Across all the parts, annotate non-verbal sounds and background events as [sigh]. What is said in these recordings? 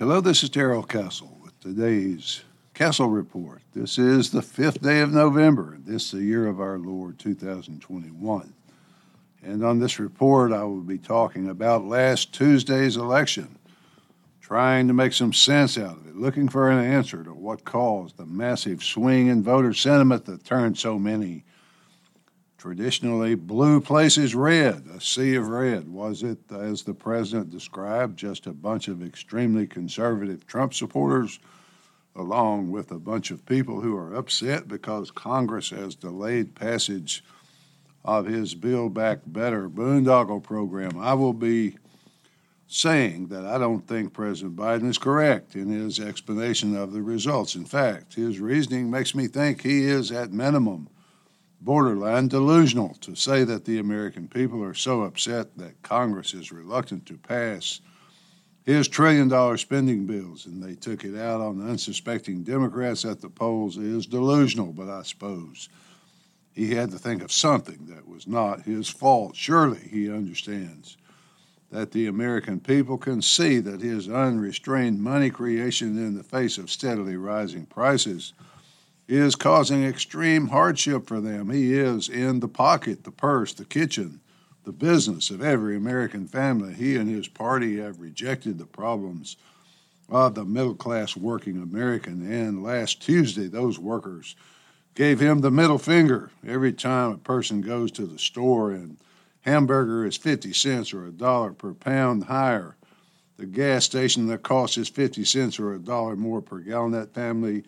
Hello, this is Darrell Castle with today's Castle Report. This is the fifth day of November, this is the year of our Lord 2021. And on this report, I will be talking about last Tuesday's election, trying to make some sense out of it, looking for an answer to what caused the massive swing in voter sentiment that turned so many traditionally blue places red, a sea of red. Was it, as the president described, just a bunch of extremely conservative Trump supporters, along with a bunch of people who are upset because Congress has delayed passage of his Build Back Better boondoggle program? I will be saying that I don't think President Biden is correct in his explanation of the results. In fact, his reasoning makes me think he is, at minimum, borderline delusional to say that the American people are so upset that Congress is reluctant to pass his trillion dollar spending bills and they took it out on the unsuspecting Democrats at the polls is delusional, but I suppose he had to think of something that was not his fault. Surely he understands that the American people can see that his unrestrained money creation in the face of steadily rising prices is causing extreme hardship for them. He is in the pocket, the purse, the kitchen, the business of every American family. He and his party have rejected the problems of the middle class working American. And last Tuesday, those workers gave him the middle finger every time a person goes to the store and hamburger is 50 cents or a dollar per pound higher. The gas station that costs is 50 cents or a dollar more per gallon. That family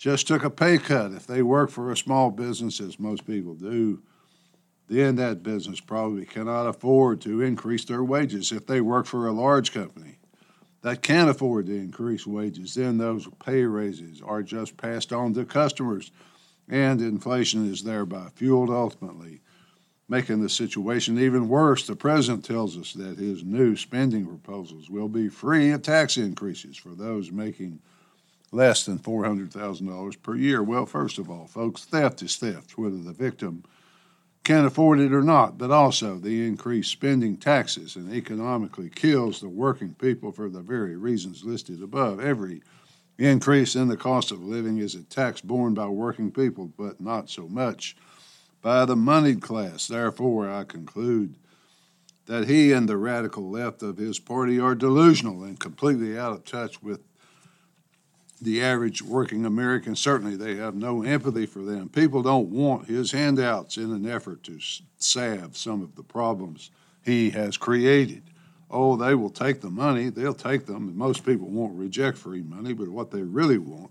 just took a pay cut. If they work for a small business, as most people do, then that business probably cannot afford to increase their wages. If they work for a large company that can't afford to increase wages, then those pay raises are just passed on to customers, and inflation is thereby fueled ultimately, making the situation even worse. The president tells us that his new spending proposals will be free of tax increases for those making less than $400,000 per year. Well, first of all, folks, theft is theft, whether the victim can afford it or not, but also the increased spending taxes and economically kills the working people for the very reasons listed above. Every increase in the cost of living is a tax borne by working people, but not so much by the moneyed class. Therefore, I conclude that he and the radical left of his party are delusional and completely out of touch with the average working American, certainly they have no empathy for them. People don't want his handouts in an effort to salve some of the problems he has created. Oh, they will take the money, they'll take them. and Most people won't reject free money, but what they really want,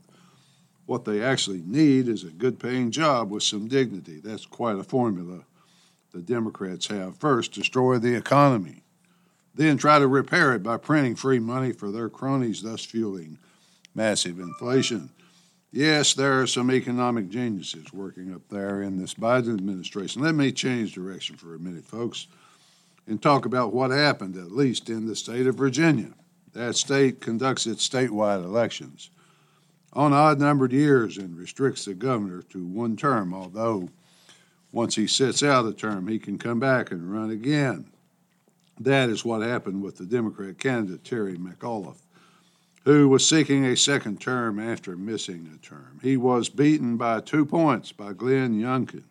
what they actually need, is a good paying job with some dignity. That's quite a formula the Democrats have. First, destroy the economy, then try to repair it by printing free money for their cronies, thus fueling massive inflation. Yes, there are some economic geniuses working up there in this Biden administration. Let me change direction for a minute, folks, and talk about what happened, at least in the state of Virginia. That state conducts its statewide elections on odd numbered years and restricts the governor to one term, although once he sits out a term, he can come back and run again. That is what happened with the Democrat candidate, Terry McAuliffe who was seeking a second term after missing a term. He was beaten by two points by Glenn Youngkin,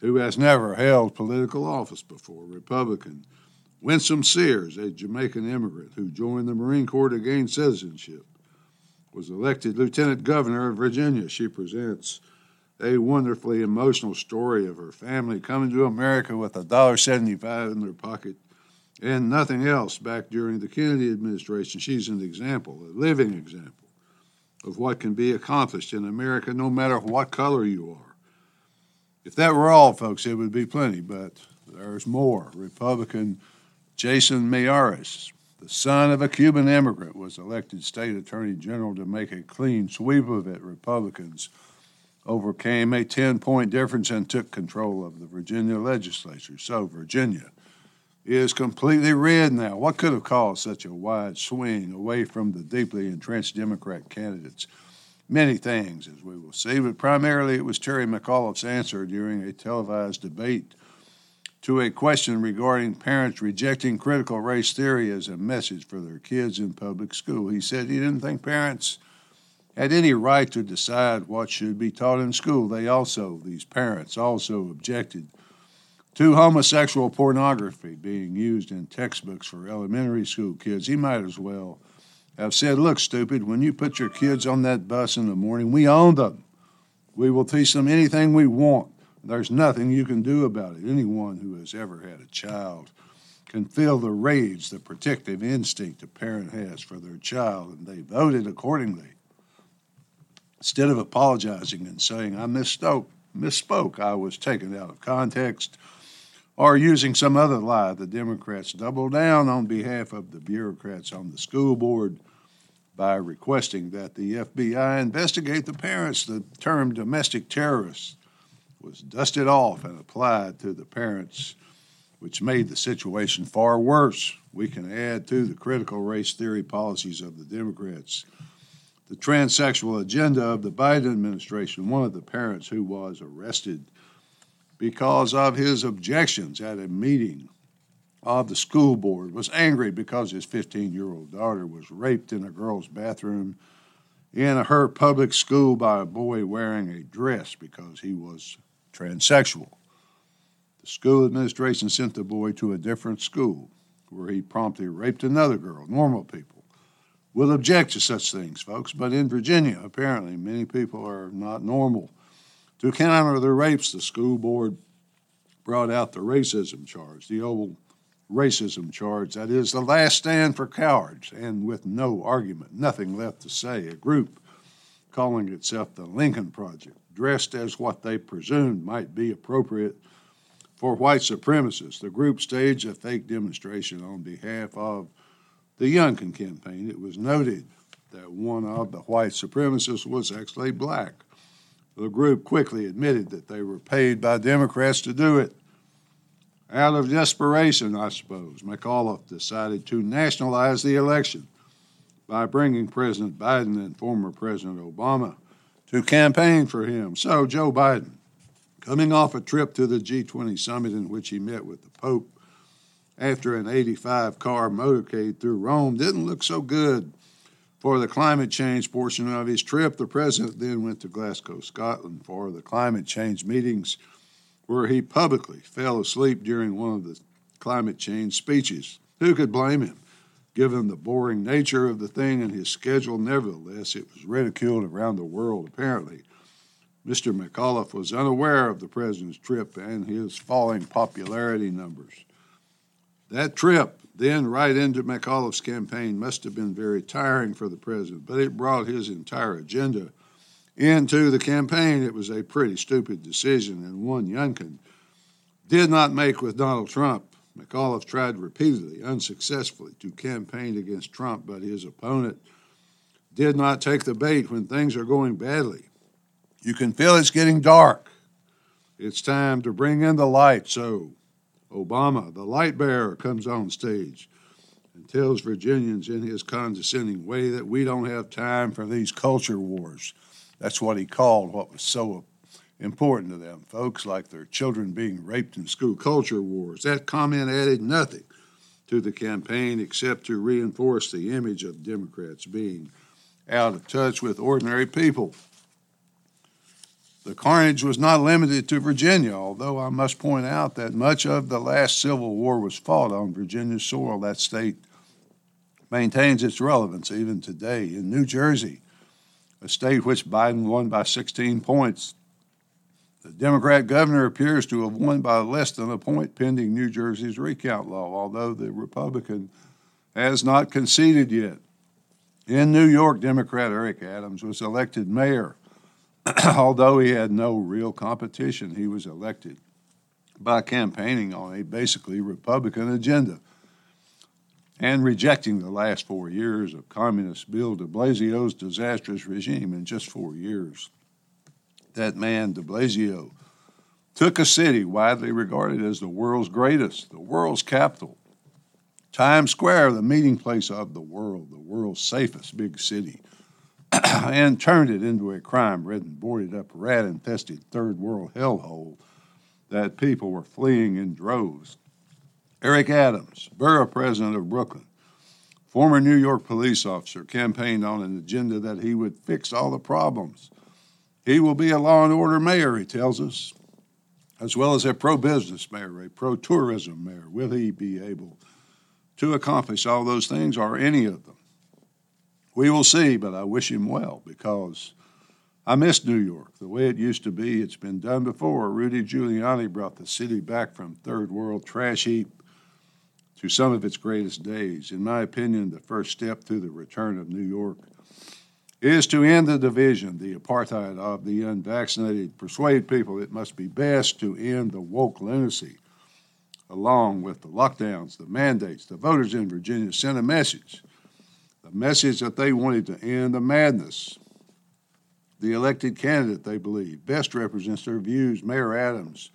who has never held political office before, Republican. Winsome Sears, a Jamaican immigrant who joined the Marine Corps to gain citizenship, was elected lieutenant governor of Virginia. She presents a wonderfully emotional story of her family coming to America with a dollar seventy-five in their pocket and nothing else back during the Kennedy administration. She's an example, a living example of what can be accomplished in America no matter what color you are. If that were all, folks, it would be plenty, but there's more. Republican Jason Miyares, the son of a Cuban immigrant, was elected state attorney general to make a clean sweep of it. Republicans overcame a 10 point difference and took control of the Virginia legislature. So, Virginia is completely red now. What could have caused such a wide swing away from the deeply entrenched Democrat candidates? Many things, as we will see, but primarily it was Terry McAuliffe's answer during a televised debate to a question regarding parents rejecting critical race theory as a message for their kids in public school. He said he didn't think parents had any right to decide what should be taught in school. They also, these parents, also objected to homosexual pornography being used in textbooks for elementary school kids. He might as well have said, Look, stupid, when you put your kids on that bus in the morning, we own them. We will teach them anything we want. There's nothing you can do about it. Anyone who has ever had a child can feel the rage, the protective instinct a parent has for their child, and they voted accordingly. Instead of apologizing and saying, I misspoke, misspoke, I was taken out of context, or using some other lie, the Democrats doubled down on behalf of the bureaucrats on the school board by requesting that the FBI investigate the parents. The term domestic terrorists was dusted off and applied to the parents, which made the situation far worse. We can add to the critical race theory policies of the Democrats the transsexual agenda of the Biden administration. One of the parents who was arrested because of his objections at a meeting of the school board was angry because his 15 year old daughter was raped in a girl's bathroom in her public school by a boy wearing a dress because he was transsexual. The school administration sent the boy to a different school where he promptly raped another girl. Normal people will object to such things, folks, but in Virginia, apparently, many people are not normal. To counter the rapes, the school board brought out the racism charge, the old racism charge. That is the last stand for cowards, and with no argument, nothing left to say. A group calling itself the Lincoln Project, dressed as what they presumed might be appropriate for white supremacists. The group staged a fake demonstration on behalf of the Youngkin campaign. It was noted that one of the white supremacists was actually black. The group quickly admitted that they were paid by Democrats to do it. Out of desperation, I suppose, McAuliffe decided to nationalize the election by bringing President Biden and former President Obama to campaign for him. So, Joe Biden, coming off a trip to the G20 summit in which he met with the Pope after an 85 car motorcade through Rome, didn't look so good for the climate change portion of his trip. The president then went to Glasgow, Scotland for the climate change meetings where he publicly fell asleep during one of the climate change speeches. Who could blame him? Given the boring nature of the thing and his schedule, nevertheless, it was ridiculed around the world, apparently. Mr. McAuliffe was unaware of the president's trip and his falling popularity numbers. That trip, then right into McAuliffe's campaign, must have been very tiring for the president, but it brought his entire agenda into the campaign, it was a pretty stupid decision and one Youngkin did not make with Donald Trump. McAuliffe tried repeatedly, unsuccessfully, to campaign against Trump, but his opponent did not take the bait when things are going badly. You can feel it's getting dark. It's time to bring in the light. So, Obama, the light bearer, comes on stage and tells Virginians in his condescending way that we don't have time for these culture wars. That's what he called what was so important to them, folks, like their children being raped in school culture wars. That comment added nothing to the campaign except to reinforce the image of Democrats being out of touch with ordinary people. The carnage was not limited to Virginia, although I must point out that much of the last Civil War was fought on Virginia soil. That state maintains its relevance even today. In New Jersey, a state which Biden won by 16 points. The Democrat governor appears to have won by less than a point pending New Jersey's recount law, although the Republican has not conceded yet. In New York, Democrat Eric Adams was elected mayor. [clears throat] although he had no real competition, he was elected by campaigning on a basically Republican agenda and rejecting the last four years of communist Bill de Blasio's disastrous regime in just four years. That man, de Blasio, took a city widely regarded as the world's greatest, the world's capital, Times Square, the meeting place of the world, the world's safest big city, [coughs] and turned it into a crime ridden, boarded up, rat infested third world hellhole that people were fleeing in droves. Eric Adams, borough president of Brooklyn, former New York police officer, campaigned on an agenda that he would fix all the problems. He will be a law and order mayor, he tells us, as well as a pro business mayor, a pro tourism mayor. Will he be able to accomplish all those things or any of them? We will see, but I wish him well because I miss New York the way it used to be. It's been done before. Rudy Giuliani brought the city back from third world trash heap to some of its greatest days. In my opinion, the first step to the return of New York is to end the division, the apartheid of the unvaccinated, persuade people it must be best to end the woke lunacy, along with the lockdowns, the mandates. The voters in Virginia sent a message the message that they wanted to end the madness. The elected candidate, they believe, best represents their views. Mayor Adams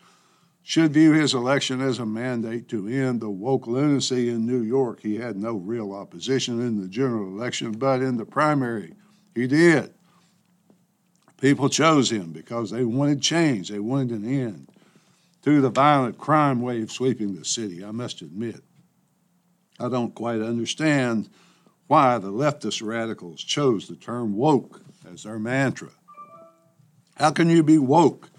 should view his election as a mandate to end the woke lunacy in New York. He had no real opposition in the general election, but in the primary, he did. People chose him because they wanted change, they wanted an end to the violent crime wave sweeping the city. I must admit, I don't quite understand why the leftist radicals chose the term woke as their mantra. How can you be woke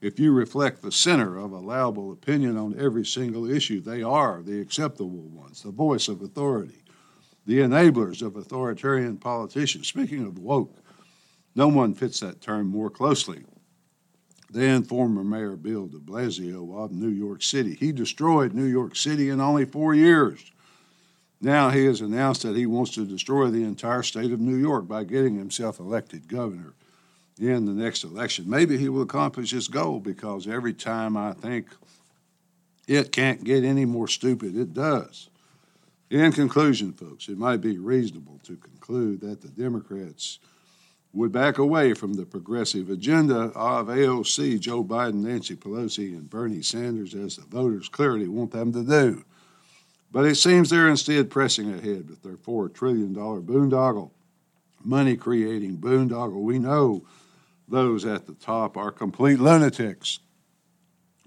if you reflect the center of allowable opinion on every single issue? They are the acceptable ones, the voice of authority, the enablers of authoritarian politicians. Speaking of woke, no one fits that term more closely than former Mayor Bill de Blasio of New York City. He destroyed New York City in only four years. Now he has announced that he wants to destroy the entire state of New York by getting himself elected governor in the next election. Maybe he will accomplish his goal because every time I think it can't get any more stupid, it does. In conclusion, folks, it might be reasonable to conclude that the Democrats would back away from the progressive agenda of AOC, Joe Biden, Nancy Pelosi, and Bernie Sanders, as the voters clearly want them to do. But it seems they're instead pressing ahead with their $4 trillion boondoggle, money creating boondoggle. We know those at the top are complete lunatics.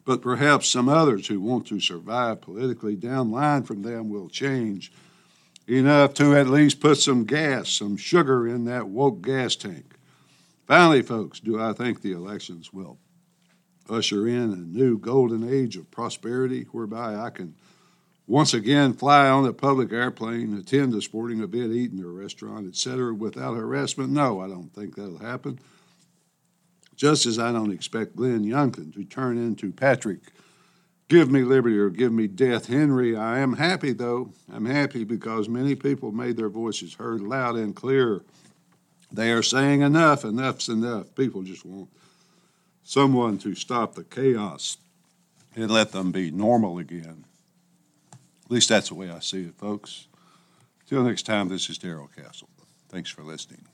But perhaps some others who want to survive politically down line from them will change enough to at least put some gas, some sugar in that woke gas tank. Finally, folks, do I think the elections will usher in a new golden age of prosperity whereby I can once again fly on a public airplane, attend a sporting event, eat in a restaurant, etc., without harassment? No, I don't think that'll happen. Just as I don't expect Glenn Youngkin to turn into Patrick, give me liberty or give me death, Henry. I am happy, though. I'm happy because many people made their voices heard loud and clear. They are saying enough, enough's enough. People just want someone to stop the chaos and let them be normal again. At least that's the way I see it, folks. Till next time, this is Darrell Castle. Thanks for listening.